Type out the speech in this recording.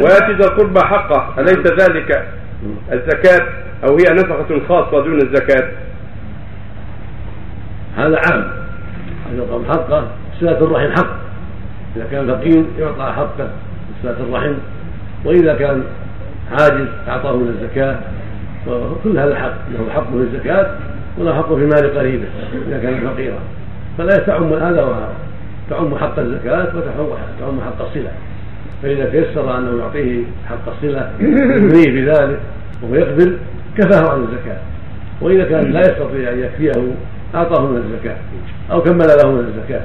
وآتي ذا القربى حقه. أليس ذلك الزكاة؟ أو هي نفقة خاصة دون الزكاة؟ هذا عام. أن يعطى حقه. صلة الرحم حق. إذا كان فقير يعطى حقه صلة الرحم. وإذا كان عاجز أعطاه من الزكاة وكل هذا حق. له حق في الزكاة وله حق في مال قريبه إذا كان فقيرا. فلا تعم هذا وهذا تعم حق الزكاة وتعم حق الصلة. فإذا تيسر أنه يعطيه حق الصلة يغنيه بذلك وهو يقبل كفاه عن الزكاة. وإذا كان لا يستطيع أن يكفيه أعطاه من الزكاة أو كمل له من الزكاة.